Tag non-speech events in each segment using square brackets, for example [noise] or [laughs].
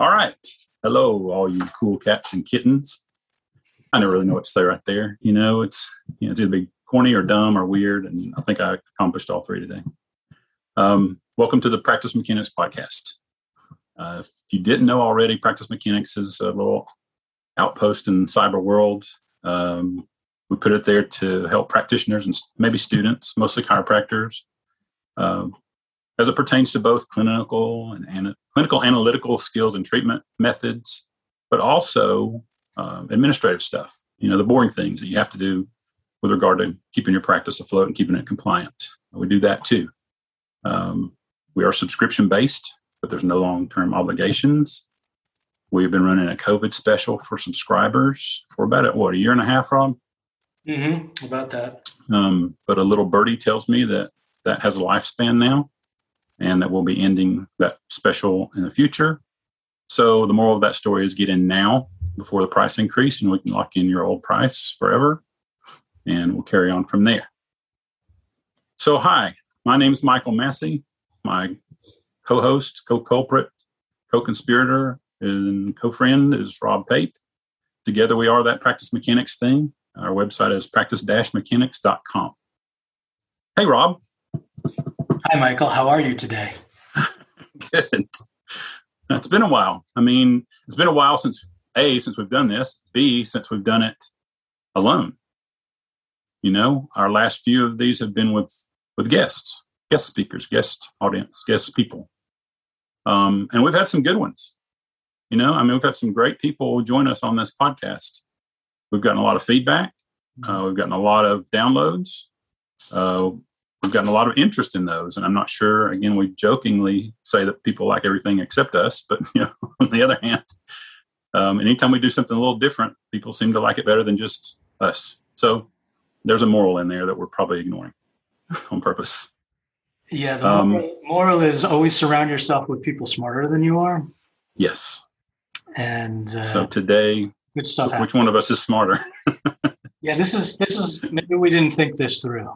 All right. Hello, all you cool cats and kittens. I don't really know what to say right there. You know, it's you know, it's either be corny or dumb or weird, and I think I accomplished all three today. Um, welcome to the Practice Mechanics podcast. Uh, if you didn't know already, Practice Mechanics is a little outpost in cyber world. Um, we put it there to help practitioners and maybe students, mostly chiropractors, uh, as it pertains to both clinical and ana- clinical analytical skills and treatment methods, but also um, administrative stuff. You know, the boring things that you have to do with regard to keeping your practice afloat and keeping it compliant. We do that too. Um, we are subscription based, but there's no long term obligations. We've been running a COVID special for subscribers for about what a year and a half, Rob. Mm-hmm. About that. Um, but a little birdie tells me that that has a lifespan now, and that we'll be ending that special in the future. So the moral of that story is get in now before the price increase, and we can lock in your old price forever, and we'll carry on from there. So hi, my name is Michael Massey. My co-host, co-culprit, co-conspirator, and co-friend is Rob Pape. Together we are that practice mechanics thing. Our website is practice-mechanics.com. Hey, Rob. Hi, Michael. How are you today? Good. It's been a while. I mean, it's been a while since A, since we've done this, B, since we've done it alone. You know, our last few of these have been with with guests, guest speakers, guest audience, guest people. Um, and we've had some good ones. You know, I mean, we've had some great people join us on this podcast. We've gotten a lot of feedback. Uh, we've gotten a lot of downloads. Uh, we've gotten a lot of interest in those. And I'm not sure, again, we jokingly say that people like everything except us. But, [laughs] you know, on the other hand, um, anytime we do something a little different, people seem to like it better than just us. So there's a moral in there that we're probably ignoring [laughs] on purpose. Yeah, the um, moral, moral, is always surround yourself with people smarter than you are. Yes. And uh, so today, good stuff. Which happens. one of us is smarter? [laughs] yeah, this is this is maybe we didn't think this through.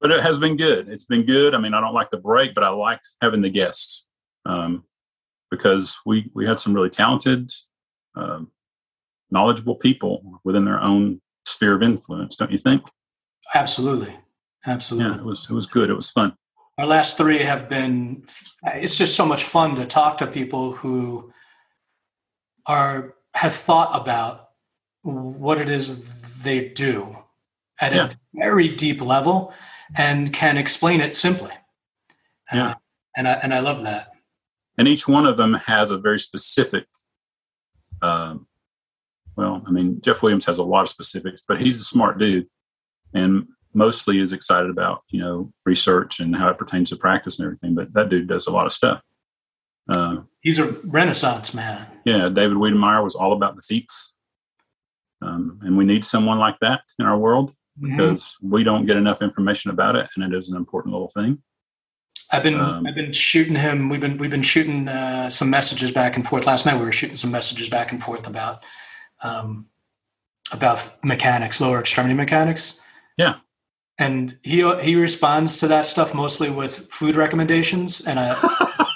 But it has been good. It's been good. I mean, I don't like the break, but I like having the guests um, because we we had some really talented, um, knowledgeable people within their own sphere of influence. Don't you think? Absolutely, absolutely. Yeah, it was it was good. It was fun. Our last three have been. It's just so much fun to talk to people who are have thought about what it is they do at yeah. a very deep level and can explain it simply. Yeah. Uh, and I and I love that. And each one of them has a very specific. Um, well, I mean, Jeff Williams has a lot of specifics, but he's a smart dude, and mostly is excited about you know research and how it pertains to practice and everything. But that dude does a lot of stuff. Uh, he's a renaissance man. Yeah, David Wiedemeyer was all about the feats, um, and we need someone like that in our world because we don't get enough information about it, and it is an important little thing. I've been um, I've been shooting him. We've been we've been shooting uh, some messages back and forth. Last night we were shooting some messages back and forth about um, about mechanics, lower extremity mechanics. Yeah, and he he responds to that stuff mostly with food recommendations. And I [laughs]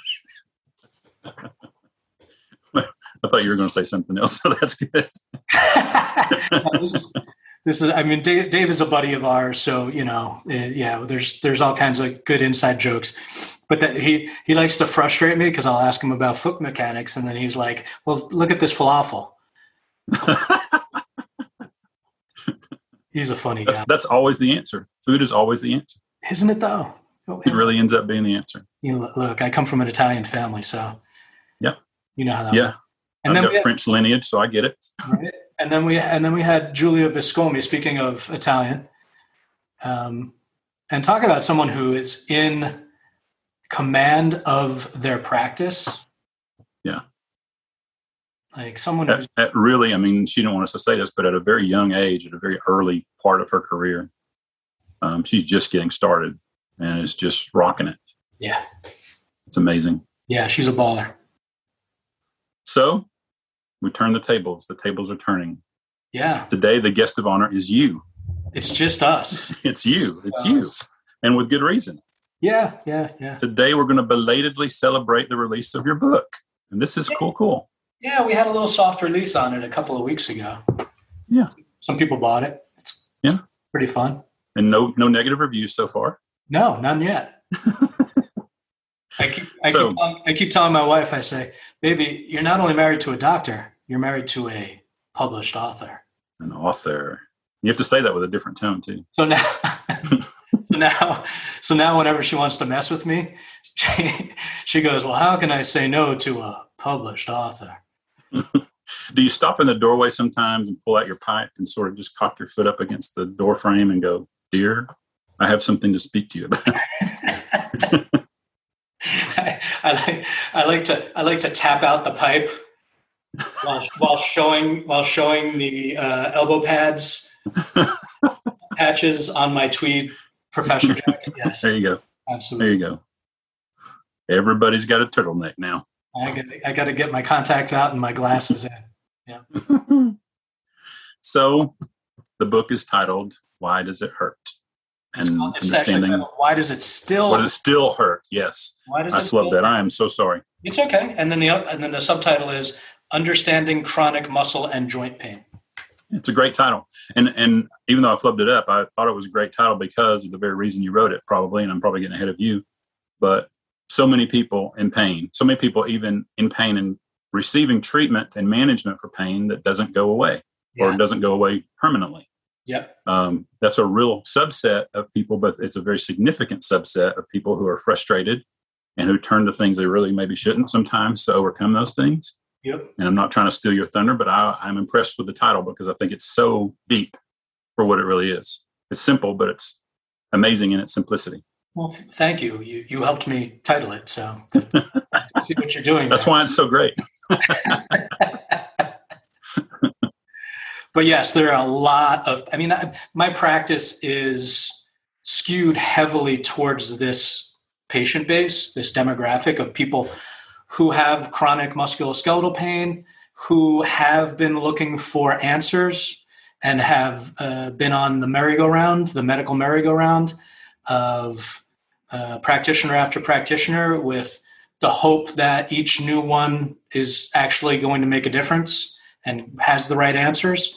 I thought you were going to say something else, so that's good. [laughs] no, this is this is i mean dave, dave, is a buddy of ours so you know uh, yeah there's there's all kinds of good inside jokes. But that he he likes to frustrate me because i'll ask him about foot mechanics and then he's like well look at this falafel. He's a funny that's, guy. that's always the answer. Food is always the answer. Isn't it though? It really ends up being the answer. You know, look i come from an italian family so yeah. you know how that yeah. works. and I've then got french lineage so i get it. Right? And then we and then we had Julia Viscomi. Speaking of Italian, um, and talk about someone who is in command of their practice. Yeah, like someone at, at really. I mean, she didn't want us to say this, but at a very young age, at a very early part of her career, um, she's just getting started and is just rocking it. Yeah, it's amazing. Yeah, she's a baller. So we turn the tables. The tables are turning. Yeah. Today, the guest of honor is you. It's just us. [laughs] it's you. It's uh, you. And with good reason. Yeah, yeah, yeah. Today we're going to belatedly celebrate the release of your book. And this is cool, cool. Yeah, we had a little soft release on it a couple of weeks ago. Yeah. Some people bought it. It's, it's Yeah. pretty fun. And no no negative reviews so far. No, none yet. [laughs] I keep, I, So- keep telling, I keep telling my wife, I say, baby, you're not only married to a doctor, you're married to a published author. An author. You have to say that with a different tone too. So now, [laughs] so now, so now, whenever she wants to mess with me, she, she goes, "Well, how can I say no to a published author?" [laughs] Do you stop in the doorway sometimes and pull out your pipe and sort of just cock your foot up against the door frame and go, "Dear, I have something to speak to you about." [laughs] I, I like I like to I like to tap out the pipe while, while showing while showing the uh, elbow pads [laughs] patches on my tweed professional jacket. [laughs] Yes, there you go. absolutely. There you go. Everybody's got a turtleneck now. I got I got to get my contacts out and my glasses in. Yeah. [laughs] so, the book is titled "Why Does It Hurt?" and It's actually understanding titled, why does it still? what does it still hurt. Yes, why does I it just love that. I am so sorry. It's okay. And then the and then the subtitle is understanding chronic muscle and joint pain. It's a great title, and and even though I flubbed it up, I thought it was a great title because of the very reason you wrote it, probably. And I'm probably getting ahead of you, but so many people in pain, so many people even in pain and receiving treatment and management for pain that doesn't go away or doesn't go away permanently. Yep. Um, that's a real subset of people, but it's a very significant subset of people who are frustrated and who turn to things they really maybe shouldn't sometimes to overcome those things. Yep. And I'm not trying to steal your thunder, but I, I'm impressed with the title because I think it's so deep for what it really is. It's simple, but it's amazing in its simplicity. Well, thank you. You you helped me title it, so I see what you're doing. [laughs] That's there. why it's so great. [laughs] But yes, there are a lot of. I mean, I, my practice is skewed heavily towards this patient base, this demographic of people who have chronic musculoskeletal pain, who have been looking for answers and have uh, been on the merry-go-round, the medical merry-go-round of uh, practitioner after practitioner with the hope that each new one is actually going to make a difference and has the right answers.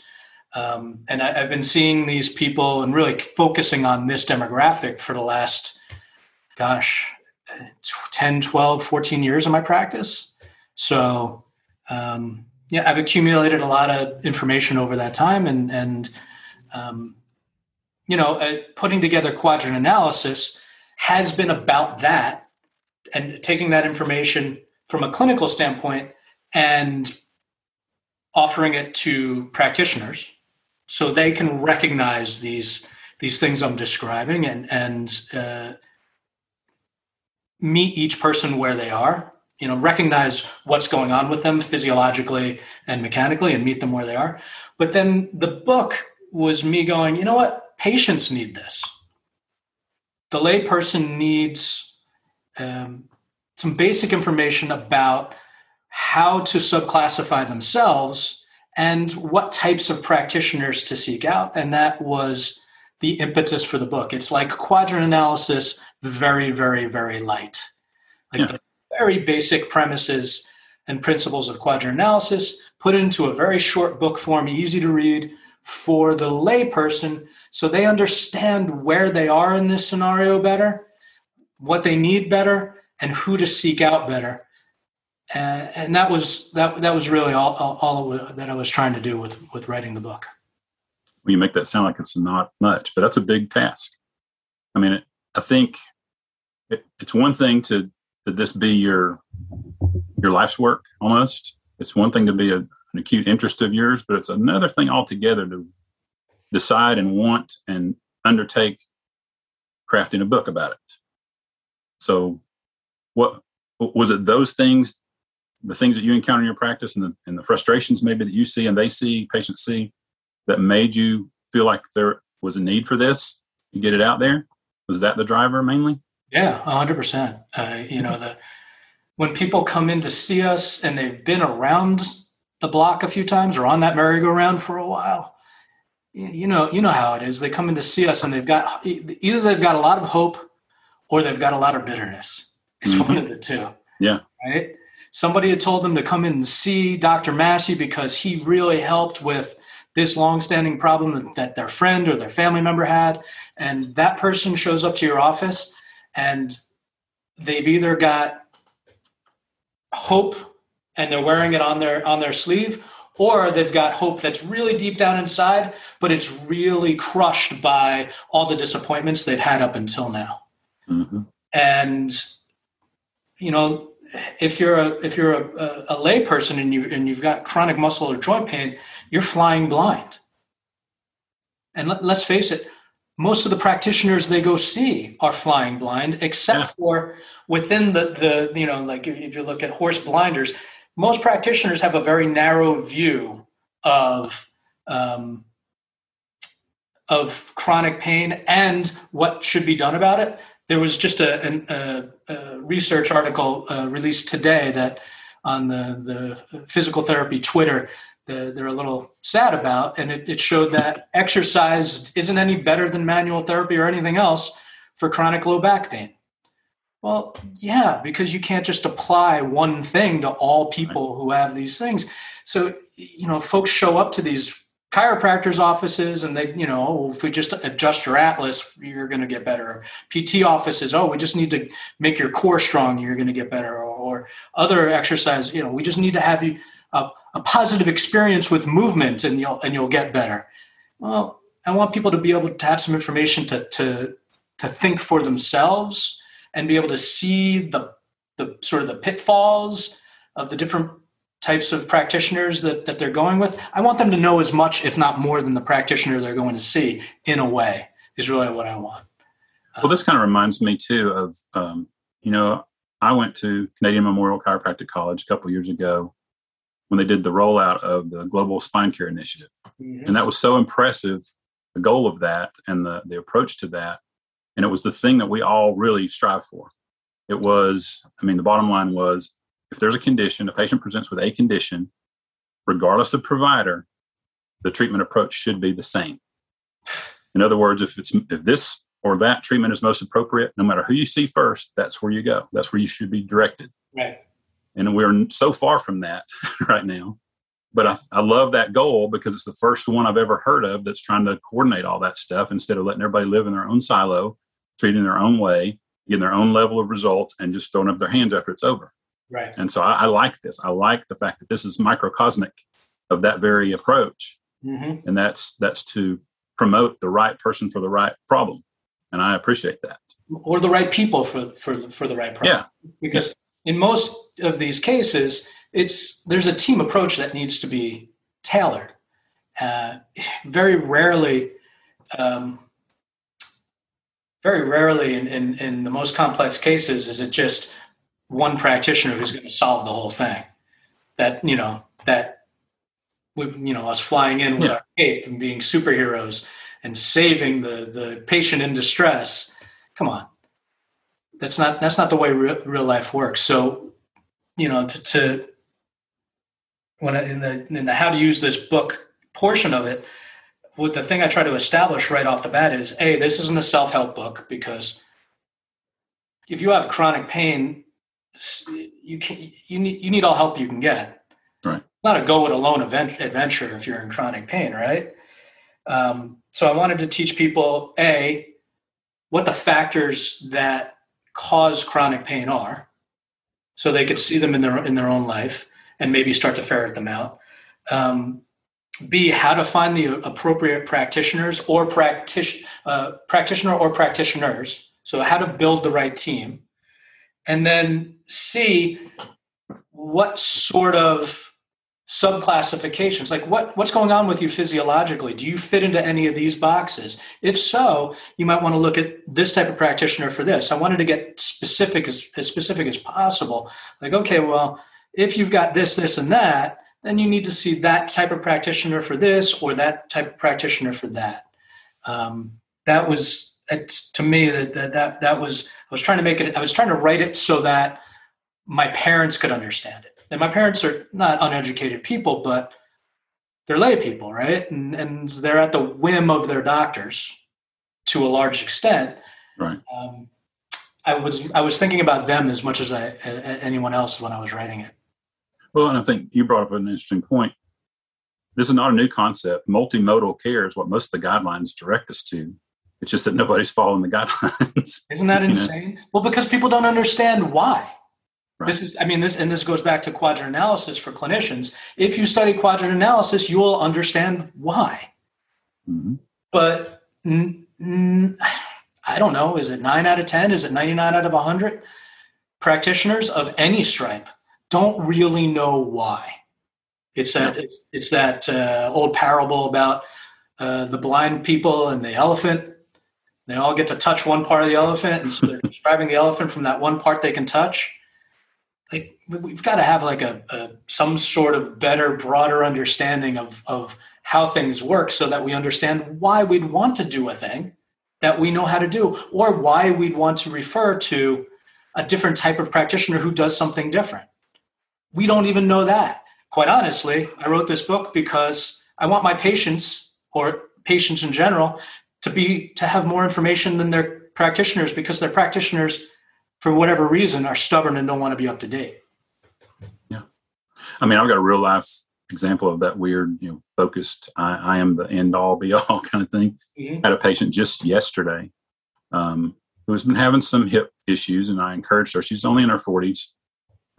Um, and I, I've been seeing these people and really focusing on this demographic for the last, gosh, 10, 12, 14 years of my practice. So, um, yeah, I've accumulated a lot of information over that time and, and um, you know, uh, putting together quadrant analysis has been about that and taking that information from a clinical standpoint and offering it to practitioners so they can recognize these these things I'm describing and and uh, meet each person where they are. You know, recognize what's going on with them physiologically and mechanically, and meet them where they are. But then the book was me going, you know what? Patients need this. The layperson needs um, some basic information about how to subclassify themselves and what types of practitioners to seek out. And that was the impetus for the book. It's like quadrant analysis, very, very, very light. Like Yeah. the very basic premises and principles of quadrant analysis put into a very short book form, easy to read for the layperson so they understand where they are in this scenario better, what they need better, and who to seek out better and, and that was that that was really all, all, all that I was trying to do with with writing the book. Well, you make that sound like it's not much, but that's a big task. I mean, it, I think it, it's one thing to to this be your your life's work almost. It's one thing to be a, an acute interest of yours, but it's another thing altogether to decide and want and undertake crafting a book about it. So, what was it? Those things, the things that you encounter in your practice, and the, and the frustrations maybe that you see and they see, patients see, that made you feel like there was a need for this to get it out there? Was that the driver mainly? Yeah, hundred uh, percent. You know the when people come in to see us and they've been around the block a few times or on that merry-go-round for a while, you know you know how it is. They come in to see us and they've got either they've got a lot of hope or they've got a lot of bitterness. It's mm-hmm. one of the two. Yeah. Right. Somebody had told them to come in and see Dr. Massey because he really helped with this long-standing problem that their friend or their family member had, and that person shows up to your office, and they've either got hope and they're wearing it on their on their sleeve or they've got hope that's really deep down inside but it's really crushed by all the disappointments they've had up until now mm-hmm. and you know if you're a if you're a, a, a lay person and you and you've got chronic muscle or joint pain you're flying blind and let, us face it most of the practitioners they go see are flying blind except yeah. for within the the you know like if you look at horse blinders most practitioners have a very narrow view of um, of chronic pain and what should be done about it. There was just a, a, a research article uh, released today that on the, the physical therapy Twitter the, they're a little sad about, and it, it showed that exercise isn't any better than manual therapy or anything else for chronic low back pain. Well, yeah, because you can't just apply one thing to all people who have these things. So, you know, folks show up to these chiropractors' offices and they, you know, if we just adjust your atlas, you're going to get better. PT offices, oh, we just need to make your core strong, you're going to get better. Or, or other exercise, you know, we just need to have you a, a positive experience with movement and you'll and you'll get better. Well, I want people to be able to have some information to to to think for themselves and be able to see the the sort of the pitfalls of the different types of practitioners that, that they're going with. I want them to know as much, if not more, than the practitioner they're going to see in a way is really what I want. Well, this kind of reminds me too of, um, you know, I went to Canadian Memorial Chiropractic College a couple years ago when they did the rollout of the Global Spine Care Initiative. Mm-hmm. And that was so impressive, the goal of that and the, the approach to that, and it was the thing that we all really strive for. It was, I mean, the bottom line was if there's a condition, a patient presents with a condition, regardless of provider, the treatment approach should be the same. In other words, if it's if this or that treatment is most appropriate, no matter who you see first, that's where you go. That's where you should be directed. Right. And we're so far from that [laughs] right now. But I, I love that goal because it's the first one I've ever heard of that's trying to coordinate all that stuff instead of letting everybody live in their own silo treating their own way, getting their own level of results, and just throwing up their hands after it's over. Right. And so I, I like this. I like the fact that this is microcosmic of that very approach, mm-hmm. and that's that's to promote the right person for the right problem, and I appreciate that. Or the right people for for for the right problem. Yeah. Because in most of these cases, it's there's a team approach that needs to be tailored. Uh, very rarely. Um, very rarely in, in, in the most complex cases is it just one practitioner who's going to solve the whole thing. That, you know, that we, you know, us flying in with yeah. our cape and being superheroes and saving the, the patient in distress. Come on. That's not, that's not the way real, real life works. So, you know, to, to when I, in the, in the how to use this book portion of it, what the thing I try to establish right off the bat is a this isn't a self help book because if you have chronic pain, you can you need you need all help you can get. Right. It's not a go it alone event, adventure if you're in chronic pain, right? Um, so I wanted to teach people a what the factors that cause chronic pain are, so they could see them in their in their own life and maybe start to ferret them out. Um, B, how to find the appropriate practitioners or practice, uh, practitioner or practitioners. So how to build the right team. And then see what sort of subclassifications? Like what what's going on with you physiologically? Do you fit into any of these boxes? If so you might want to look at this type of practitioner for this. I wanted to get specific as, as specific as possible. Like okay well if you've got this this and that then you need to see that type of practitioner for this or that type of practitioner for that. Um, that was to me that, that that that was I was trying to make it I was trying to write it so that my parents could understand it. And my parents are not uneducated people, but they're lay people, right? And and they're at the whim of their doctors to a large extent. Right. Um, I was I was thinking about them as much as I anyone else when I was writing it. Well, and I think you brought up an interesting point. This is not a new concept. Multimodal care is what most of the guidelines direct us to. It's just that nobody's following the guidelines. [laughs] Isn't that insane? Know? Well, because people don't understand why. Right. This is, I mean, this and this goes back to quadrant analysis for clinicians. If you study quadrant analysis, you will understand why. Mm-hmm. But n- n- [sighs] I don't know. Is it nine out of ten? Is it ninety nine out of hundred? Practitioners of any stripe don't really know why. It's that it's, it's that uh, old parable about uh, the blind people and the elephant. They all get to touch one part of the elephant, and so they're [laughs] describing the elephant from that one part they can touch. Like we've got to have like a, a, some sort of better broader understanding of of how things work so that we understand why we'd want to do a thing that we know how to do or why we'd want to refer to a different type of practitioner who does something different. We don't even know that. Quite honestly i wrote this book because i want my patients or patients in general to be to have more information than their practitioners because their practitioners for whatever reason, are stubborn and don't want to be up to date. Yeah. I mean, I've got a real life example of that weird, you know, focused, I, I am the end all be all [laughs] kind of thing. Mm-hmm. I had a patient just yesterday um, who has been having some hip issues, and I encouraged her, she's only in her 40s,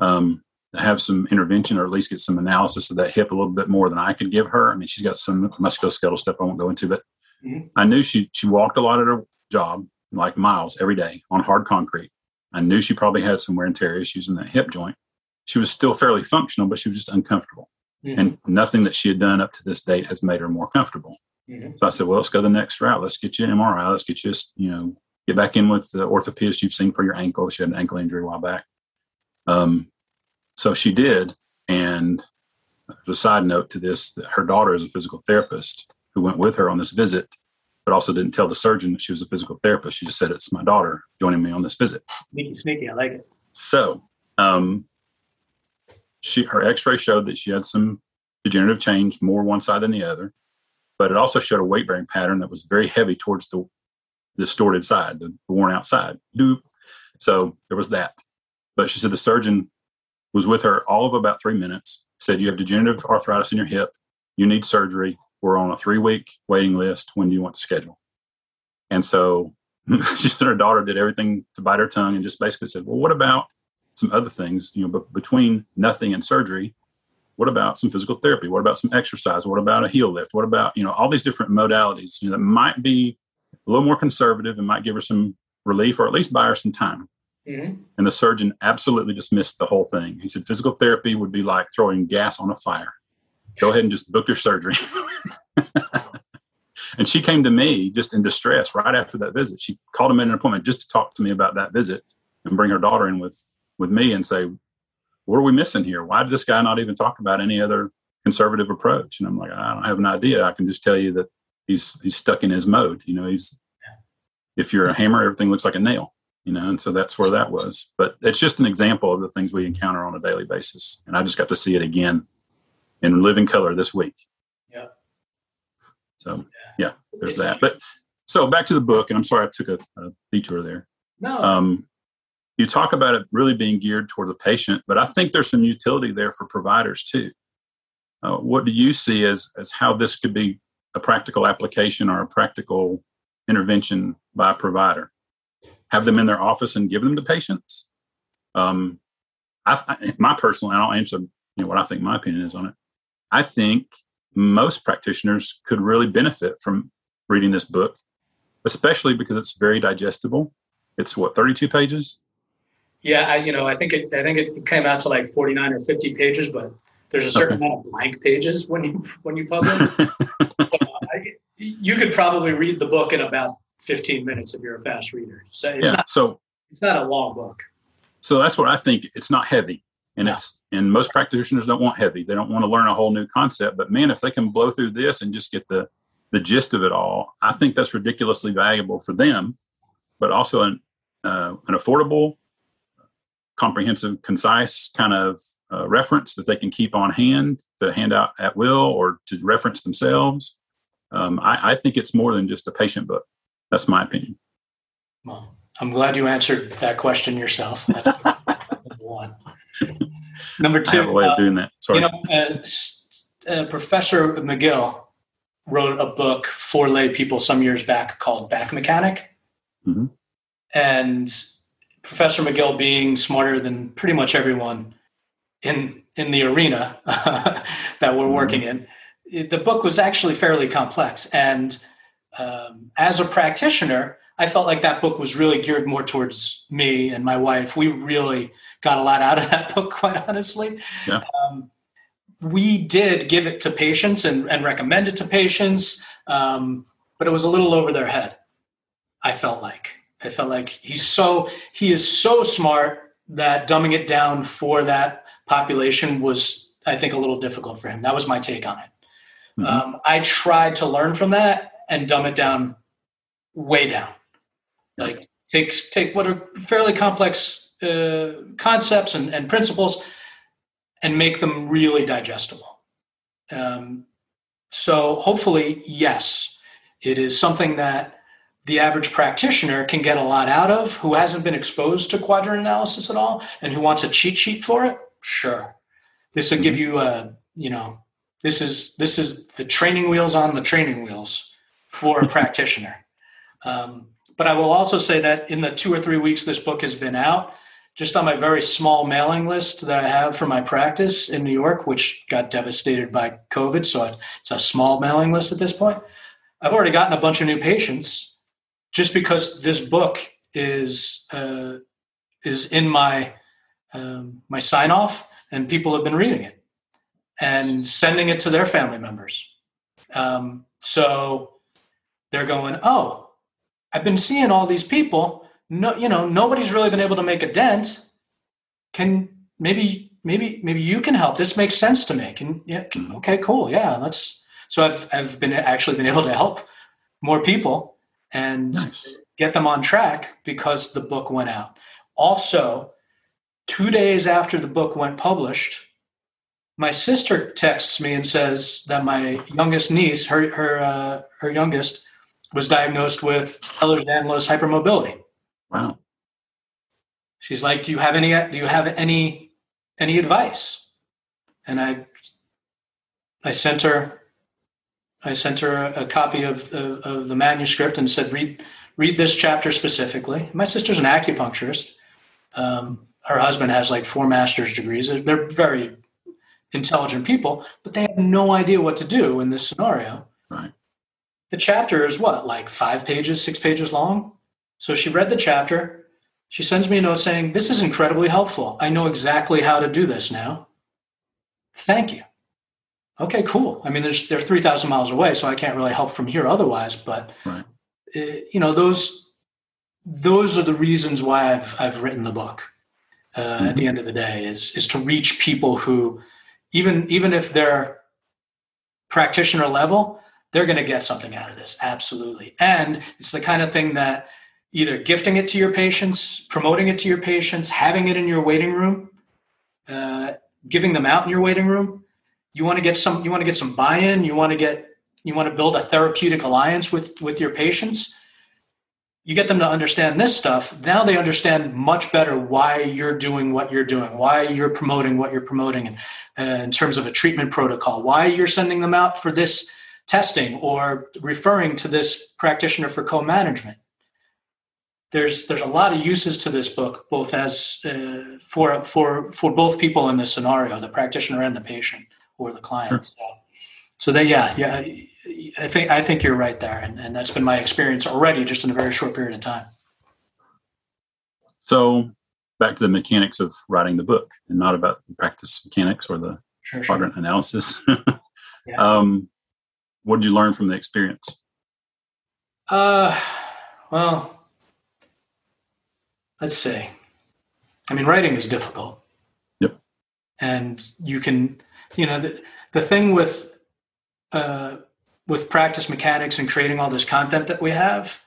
um, to have some intervention or at least get some analysis of that hip a little bit more than I could give her. I mean, she's got some musculoskeletal stuff I won't go into, but mm-hmm. I knew she she walked a lot at her job, like miles every day on hard concrete. I knew she probably had some wear and tear issues in that hip joint. She was still fairly functional, but she was just uncomfortable. Mm-hmm. And nothing that she had done up to this date has made her more comfortable. Mm-hmm. So I said, well, let's go the next route. Let's get you an MRI. Let's get you, you know, get back in with the orthopedist you've seen for your ankle. She had an ankle injury a while back. Um, so she did. And as a side note to this, her daughter is a physical therapist who went with her on this visit but also didn't tell the surgeon that she was a physical therapist. She just said, It's my daughter joining me on this visit. Sneaky, sneaky. I like it. So, um, she her x-ray showed that she had some degenerative change more one side than the other but it also showed a weight bearing pattern that was very heavy towards the distorted side the worn out side so there was that but she said the surgeon was with her all of about three minutes said you have degenerative arthritis in your hip you need surgery we're on a three week waiting list. When do you want to schedule? And so [laughs] she said her daughter did everything to bite her tongue and just basically said, well, what about some other things? You know, but between nothing and surgery, what about some physical therapy? What about some exercise? What about a heel lift? What about, you know, all these different modalities you know, that might be a little more conservative and might give her some relief or at least buy her some time. Mm-hmm. And the surgeon absolutely dismissed the whole thing. He said physical therapy would be like throwing gas on a fire go ahead and just book your surgery. and she came to me just in distress right after that visit. She called him in an appointment just to talk to me about that visit and bring her daughter in with with me and say, "What are we missing here? Why did this guy not even talk about any other conservative approach?" And I'm like, "I don't have an idea. I can just tell you that he's he's stuck in his mode. You know, he's if you're a hammer, everything looks like a nail." You know, and so that's where that was. But it's just an example of the things we encounter on a daily basis. And I just got to see it again in living color this week. Yeah. So yeah, there's that. But so back to the book, and I'm sorry I took a, a detour there. No. Um, you talk about it really being geared toward the patient, but I think there's some utility there for providers too. Uh, what do you see as as how this could be a practical application or a practical intervention by a provider? Have them in their office and give them to patients. Um, I, my personal, and I'll answer you know what I think my opinion is on it. I think most practitioners could really benefit from reading this book, especially because it's very digestible. It's what 32 pages. Yeah, I, you know, I think it. I think it came out to like 49 or 50 pages, but there's a certain okay. amount of blank pages when you when you publish. [laughs] uh, I, you could probably read the book in about 15 minutes if you're a fast reader. So it's yeah, not. So it's not a long book. So that's what I think. It's not heavy and yeah. it's and most practitioners don't want heavy. They don't want to learn a whole new concept. But man if they can blow through this and just get the the gist of it all i think that's ridiculously valuable for them but also an uh, an affordable comprehensive concise kind of uh, reference that they can keep on hand to hand out at will or to reference themselves. Um, I, I, think it's more than just a patient book. That's my opinion. Well I'm glad you answered that question yourself. [laughs] Number two, I have a way of uh, doing that. Sorry. you know, uh, uh, Professor McGill wrote a book for lay people some years back called Back Mechanic. Mhm. And Professor McGill, being smarter than pretty much everyone in in the arena [laughs] that we're Mhm. working in, it- the book was actually fairly complex. And um, as a practitioner, I felt like that book was really geared more towards me and my wife. We really got a lot out of [laughs] that book, quite honestly. Yeah. Um, we did give it to patients and, and recommend it to patients, um, but it was a little over their head. I felt like I felt like he's so he is so smart that dumbing it down for that population was, I think, a little difficult for him. That was my take on it. Mhm. Um, I tried to learn from that and dumb it down way down. Like take take what are fairly complex uh, concepts and, and principles and make them really digestible. Um, so hopefully, yes, it is something that the average practitioner can get a lot out of who hasn't been exposed to quadrant analysis at all and who wants a cheat sheet for it. Sure, this will give you a you know this is this is the training wheels on the training wheels for a [laughs] practitioner. Um, but I will also say that in the two or three weeks this book has been out, just on my very small mailing list that I have for my practice in New York, which got devastated by COVID, so it's a small mailing list at this point. I've already gotten a bunch of new patients just because this book is uh, is in my um, my sign off, and people have been reading it and sending it to their family members. Um, so they're going, oh, I've been seeing all these people. No, you know, nobody's really been able to make a dent. Can maybe, maybe, maybe you can help. This makes sense to me. Can yeah, can- okay, cool, yeah. Let's. So I've I've been actually been able to help more people and Nice. get them on track because the book went out. Also, two days after the book went published, my sister texts me and says that my youngest niece, her her uh, her youngest, was diagnosed with Ehlers-Danlos hypermobility. Wow. She's like, "Do you have any? Do you have any any advice?" And I I sent her I sent her a, copy of, of of the manuscript and said, "Read read this chapter specifically." My sister's an acupuncturist. Um, her husband has like four master's degrees. They're, they're very intelligent people, but they have no idea what to do in this scenario. Right. The chapter is what, like five pages, six pages long? So she read the chapter. She sends me a note saying, This is incredibly helpful. I know exactly how to do this now. Thank you. Okay, cool. I mean, there's, they're 3,000 miles away, so I can't really help from here otherwise. But, Right. uh, you know, those, those are the reasons why I've, I've written the book uh, at the end of the day is, is to reach people who, even, even if they're practitioner level, they're going to get something out of this. Absolutely. And it's the kind of thing that either gifting it to your patients, promoting it to your patients, having it in your waiting room, uh, giving them out in your waiting room. You want to get some. You want to get some buy-in. You want to get. You want to build a therapeutic alliance with with your patients. You get them to understand this stuff. Now they understand much better why you're doing what you're doing, why you're promoting what you're promoting, and uh, in terms of a treatment protocol, why you're sending them out for this testing or referring to this practitioner for co-management there's there's a lot of uses to this book both as uh, for for for both people in this scenario the practitioner and the patient or the client Sure. so, so they yeah yeah i think i think you're right there and, and that's been my experience already just in a very short period of time So back to the mechanics of writing the book and not about the practice mechanics or the sure, sure. quadrant analysis. [laughs] Yeah. um, what did you learn from the experience? Uh, well, let's see. I mean, writing is difficult. Yep. And you can, you know, the, the thing with, uh, with practice mechanics and creating all this content that we have,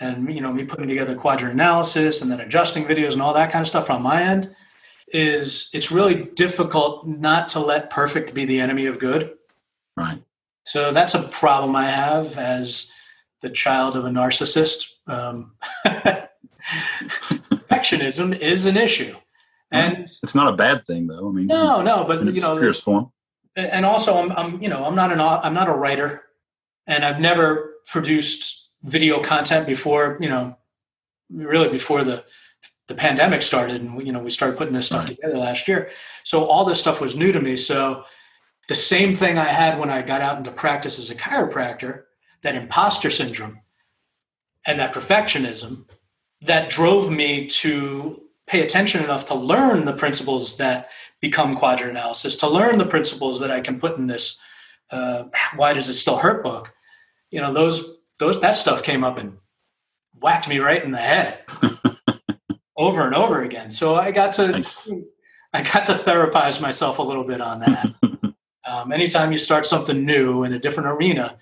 and you know, me putting together quadrant analysis and then adjusting videos and all that kind of stuff on my end, is it's really difficult not to let perfect be the enemy of good. Right. So that's a problem I have as the child of a narcissist. Um, [laughs] perfectionism is an issue. And it's not a bad thing though. I mean, no, no, but you know, purest form. and also I'm, I'm, you know, I'm not an, I'm not a writer, and I've never produced video content before. You know, really before the the pandemic started, and we, you know, we started putting this stuff Right. together last year. So all this stuff was new to me. So the same thing I had when I got out into practice as a chiropractor, that imposter syndrome and that perfectionism, that drove me to pay attention enough to learn the principles that become quadrant analysis, to learn the principles that I can put in this uh, "Why Does It Still Hurt" book. You know, those those that stuff came up and whacked me right in the head [laughs] over and over again. So I got to Nice. I got to therapize myself a little bit on that. [laughs] um, anytime you start something new in a different arena,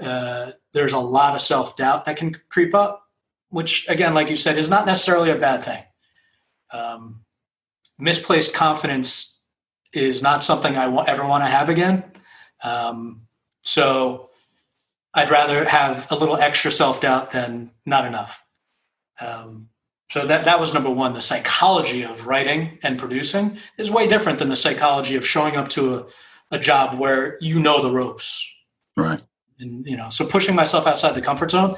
uh, there's a lot of self doubt that can creep up, which, again, like you said, is not necessarily a bad thing. Um, misplaced confidence is not something I ever want to have again. Um, so I'd rather have a little extra self doubt than not enough. Um, so that, that was number one. The psychology of writing and producing is way different than the psychology of showing up to a, a job where you know the ropes. Right. And you know, so pushing myself outside the comfort zone,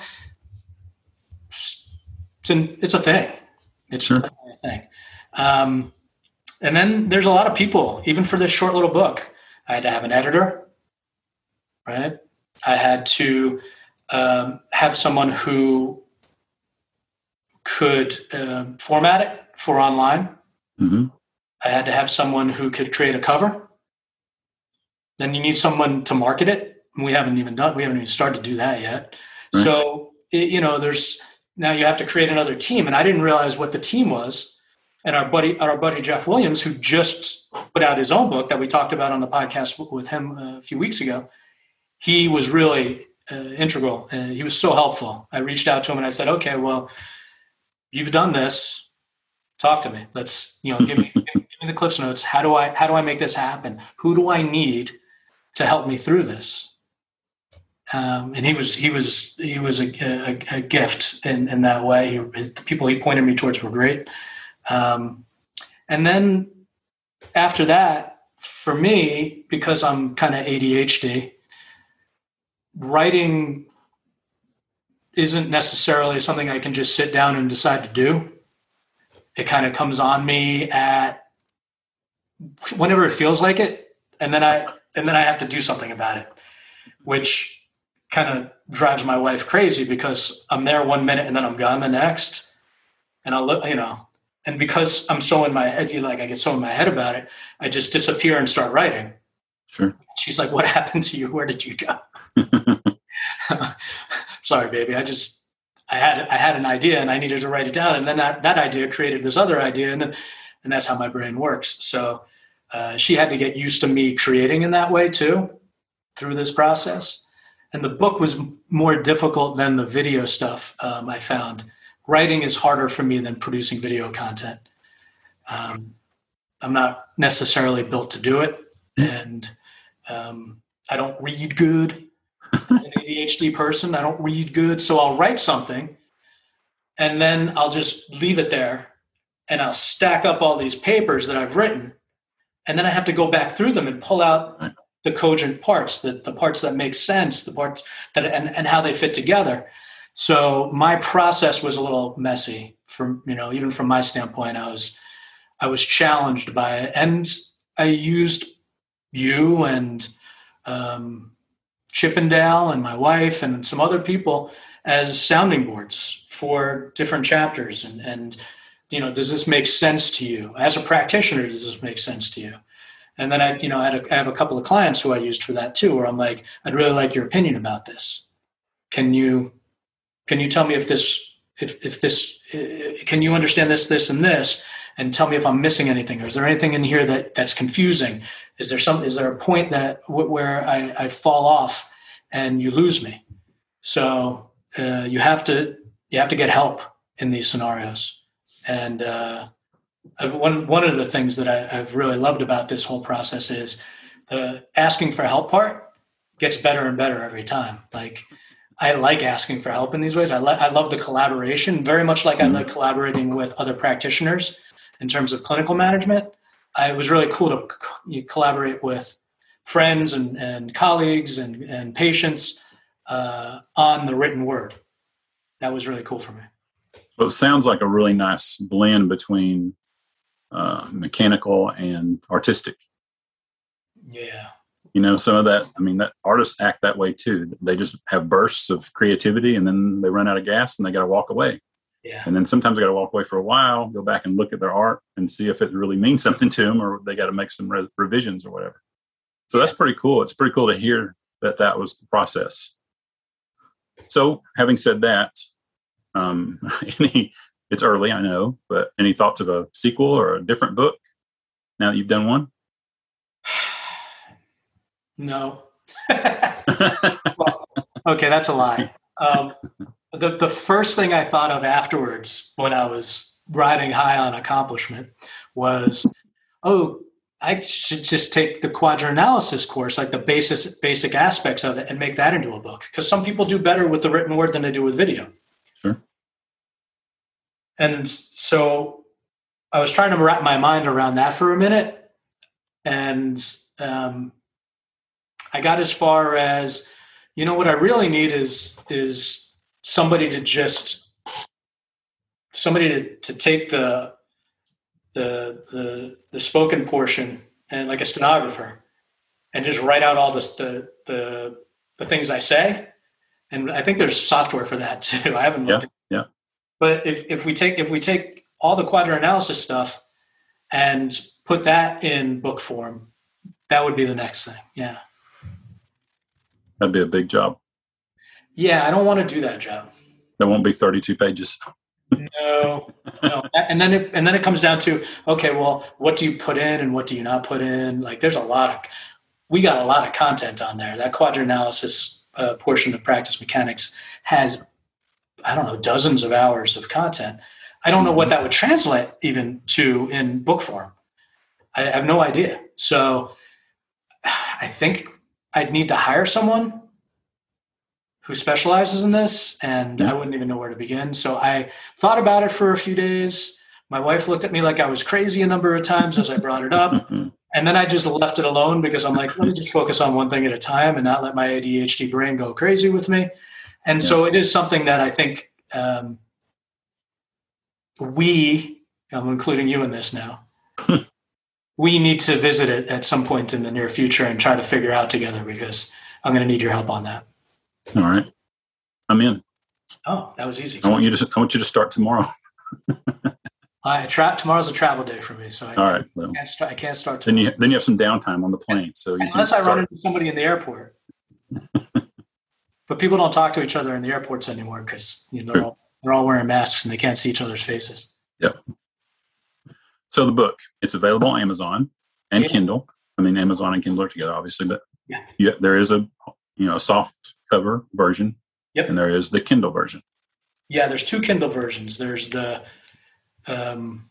it's an, it's a thing. It's Sure. definitely a thing. Um, and then there's a lot of people, even for this short little book. I had to have an editor, right? I had to um, have someone who could um format it for online. hmm I had to have someone who could create a cover. Then you need someone to market it. We haven't even done. We haven't even started to do that yet. Right. So it, you know, there's now you have to create another team, and I didn't realize what the team was. And our buddy, our buddy Jeff Williams, who just put out his own book that we talked about on the podcast with him a few weeks ago, he was really uh, integral. Uh, he was so helpful. I reached out to him and I said, "Okay, well, you've done this. Talk to me. Let's, you know, give me [laughs] give me the cliffs notes. How do I how do I make this happen? Who do I need to help me through this?" Um, and he was he was he was a, a, a gift in, in that way. He, the people he pointed me towards were great. Um, and then after that, for me, because I'm kind of ADHD, writing isn't necessarily something I can just sit down and decide to do. It kind of comes on me at whenever it feels like it, and then I and then I have to do something about it, which kind of drives my wife crazy because I'm there one minute and then I'm gone the next, and I'll look, you know, and because I'm so in my head, you like I get so in my head about it, I just disappear and start writing. Sure. She's like, "What [laughs] happened to you? Where did you go?" [laughs] Sorry, baby. I just I had I had an idea and I needed to write it down, and then that that idea created this other idea, and then and that's how my brain works. So uh, she had to get used to me creating in that way too, through this process. And the book was more difficult than the video stuff. Um, I found writing is harder for me than producing video content. Um, I'm not necessarily built to do it, and um, I don't read good as an ADHD person. I don't read good, so I'll write something, and then I'll just leave it there, and I'll stack up all these papers that I've written, and then I have to go back through them and pull out Right. the cogent parts, the, the parts that make sense, the parts that and, and how they fit together. So my process was a little messy from you know even from my standpoint. I was I was challenged by it, and I used you and um, Chippendale and my wife and some other people as sounding boards for different chapters and and you know does this make sense to you? As a practitioner does this make sense to you? And then i you know I, have a couple of clients who i used for that too where i'm like i'd really like your opinion about this. Can you can you tell me if this if if this uh, can you understand this this and this? And tell me if i'm missing anything. Or is there anything in here that that's confusing? Is there some is there a point that wh- where i, I fall off and you lose me? So uh, you have to you have to get help in these scenarios and uh, one one of the things that I, I've really loved about this whole process is the asking for help part gets better and better every time. Like I like asking for help in these ways. I, le- I love the collaboration, very much like mm-hmm. I like collaborating with other practitioners in terms of clinical management. I, it was really cool to co- collaborate with friends and, and colleagues and, and patients uh, on the written word. That was really cool for me. Well, it sounds like a really nice blend between uh, mechanical and artistic. Yeah. You know, some of that, I mean, that artists act that way too. They just have bursts of creativity and then they run out of gas and they got to walk away. Yeah. And then sometimes they got to walk away for a while, go back and look at their art and see if it really means something to them or they got to make some re- revisions or whatever. So that's pretty cool. It's pretty cool to hear that that was the process. So, having said that, um, [laughs] any, it's early, I know, but any thoughts of a sequel or a different book now that you've done one? [sighs] No. well, [laughs] okay, that's a lie. Um, the the first thing I thought of afterwards when I was riding high on accomplishment was, oh, I should just take the quadrant analysis course, like the basic basic aspects of it, and make that into a book. Because some people do better with the written word than they do with video. And so I was trying to wrap my mind around that for a minute, and um, I got as far as, you know, what I really need is is somebody to just somebody to, to take the the the the spoken portion and like a stenographer and just write out all this, the the the things I say. And I think there's software for that too. I haven't looked. But if if we take if we take all the quadrant analysis stuff and put that in book form, that would be the next thing. Yeah. That'd be a big job. Yeah, I don't want to do that job. That won't be 32 pages no, no. [laughs] And then it and then it comes down to okay, well, what do you put in and what do you not put in? Like, there's a lot of we got a lot of content on there. That quadrant analysis uh, portion of practice mechanics has I don't know dozens of hours of content. I don't know what mm-hmm. that would translate even to in book form. I have no idea. So I think I'd need to hire someone who specializes in this, and I mm-hmm. wouldn't even know where to begin. So I thought about it for a few days. My wife looked at me like I was crazy a number of times as I brought it up. [laughs] Mm-hmm. and then I just left it alone because I'm like, let me just focus on one thing at a time and not let my ADHD brain go crazy with me. And yeah. so it is something that I think um, we, I'm including you in this now, we need to visit it at some point in the near future and try to figure out together because I'm going to need your help on that. All right. I'm in. Oh, that was easy. I want you to I want you to start tomorrow. [laughs] I tra- tomorrow's a travel day for me, so I, all right. Well, I can't start. I can't start. Tomorrow. Then you then you have some downtime on the plane, so unless I run into somebody in the airport. [laughs] but people don't talk to each other in the airports anymore because you know they're all, they're all wearing masks and they can't see each other's faces. Yep. So the book it's available on Amazon and yeah. Kindle. I mean, Amazon and Kindle are together, obviously, but yeah. yeah, there is a you know a soft cover version. Yep. And there is the Kindle version. Yeah, there's two Kindle versions. There's the um,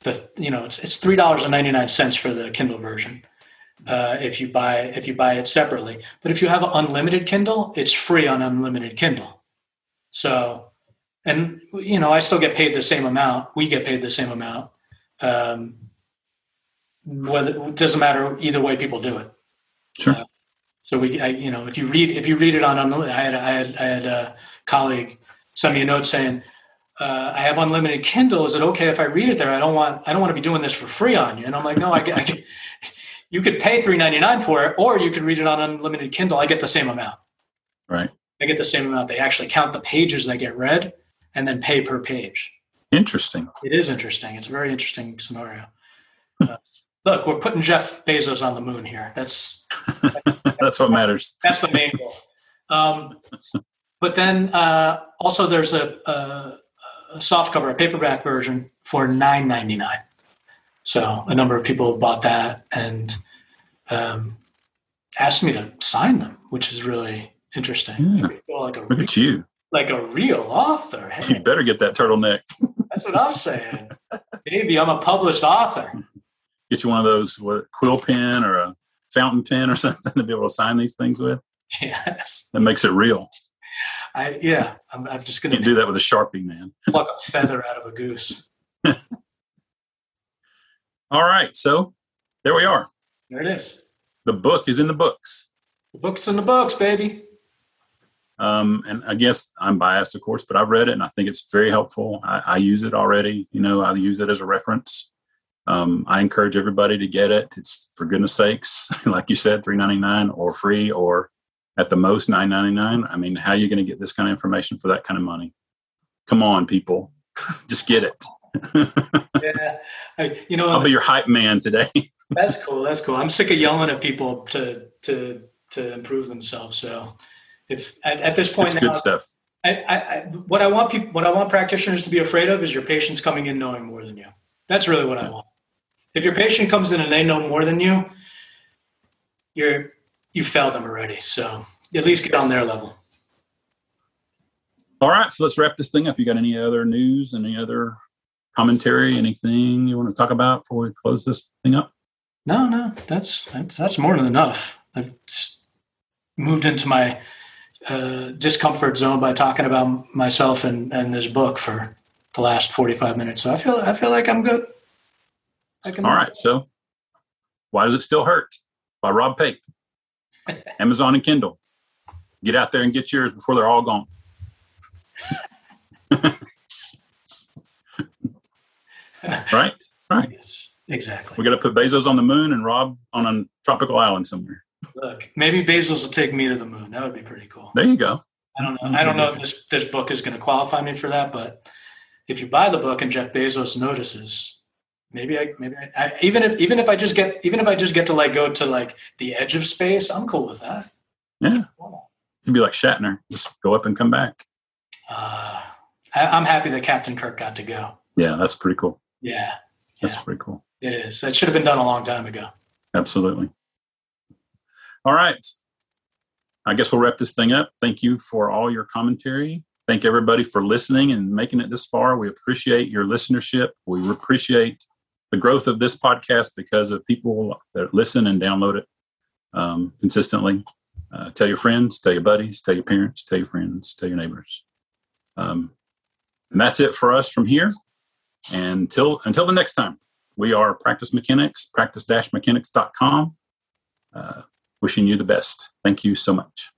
the you know it's it's three dollars and ninety nine cents for the Kindle version. Uh, if you buy if you buy it separately, but if you have an unlimited Kindle, it's free on unlimited Kindle. So, and you know, I still get paid the same amount. We get paid the same amount. Um, whether it doesn't matter either way people do it. Sure. Uh, so we, I, you know, if you read if you read it on unlimited, I had I had I had a colleague send me a note saying, uh, "I have unlimited Kindle. Is it okay if I read it there? I don't want I don't want to be doing this for free on you." And I'm like, "No, I, I you could pay three ninety nine for it, or you could read it on unlimited Kindle. I get the same amount. Right. I get the same amount. They actually count the pages that get read and then pay per page. Interesting. It is interesting. It's a very interesting scenario. Uh, look, we're putting Jeff Bezos on the moon here. That's [laughs] that's what matters. That's the main goal. Um, but then uh, also there's a, a, a, soft cover, a paperback version for nine ninety nine. So a number of people bought that and um, asked me to sign them, which is really interesting. Yeah. Like a Look at you. Like a real author. Hey. [laughs] You better get that turtleneck. [laughs] That's what I'm saying. Maybe I'm a published author. Get you one of those what, quill pen or a fountain pen or [laughs] something to be able to sign these things with. Yes. That makes it real. I yeah, I'm, I'm just gonna do that with a sharpie, man. pluck a feather out of a goose. All right, so there we are. There it is. The book is in the books. The books in the books, baby. Um, and I guess I'm biased, of course, but I've read it and I think it's very helpful. I, I use it already. You know, I use it as a reference. Um, I encourage everybody to get it. It's for goodness sakes, [laughs] like you said, three ninety nine or free or at the most nine ninety nine. I mean, how are you going to get this kind of information for that kind of money? Come on, people, [laughs] just get it. Yeah, I, you know, I'll be your hype man today. [laughs] that's cool. That's cool. I'm sick of yelling at people to to to improve themselves. So, if at, at this point it's now, good stuff. I, I, I, what I want people, what I want practitioners to be afraid of is your patients coming in knowing more than you. That's really what I want. If your patient comes in and they know more than you, you're you failed them already. So at least get on their level. All right, so let's wrap this thing up. You got any other news? Any other commentary? Anything you want to talk about before we close this thing up? No, no, that's that's that's more than enough. I've moved into my uh, discomfort zone by talking about myself and, and this book for the last 45 minutes. So I feel I feel like I'm good. I can, All right, so why does it still hurt? By Rob Pape, [laughs] Amazon and Kindle. Get out there and get yours before they're all gone. [laughs] [laughs] right, right. Yes, exactly. We got to put Bezos on the moon and Rob on a tropical island somewhere. Look, maybe Bezos will take me to the moon. That would be pretty cool. There you go. I don't know. I don't know if this this book is going to qualify me for that, but if you buy the book and Jeff Bezos notices, maybe I maybe I, I, even if even if I just get even if I just get to like go to like the edge of space, I'm cool with that. Yeah, you'd be like Shatner. Just go up and come back. Uh, I, I'm happy that Captain Kirk got to go. Yeah, that's pretty cool. Yeah, That's Yeah. pretty cool. it is. That should have been done a long time ago. Absolutely. All right. I guess we'll wrap this thing up. Thank you for all your commentary. Thank everybody for listening and making it this far. We appreciate your listenership. We appreciate the growth of this podcast because of people that listen and download it um, consistently. Uh, tell your friends, tell your buddies, tell your parents, tell your friends, tell your neighbors. Um, and that's it for us from here. And until until the next time, we are Practice Mechanics, practice-mechanics.com. Uh, wishing you the best. Thank you so much.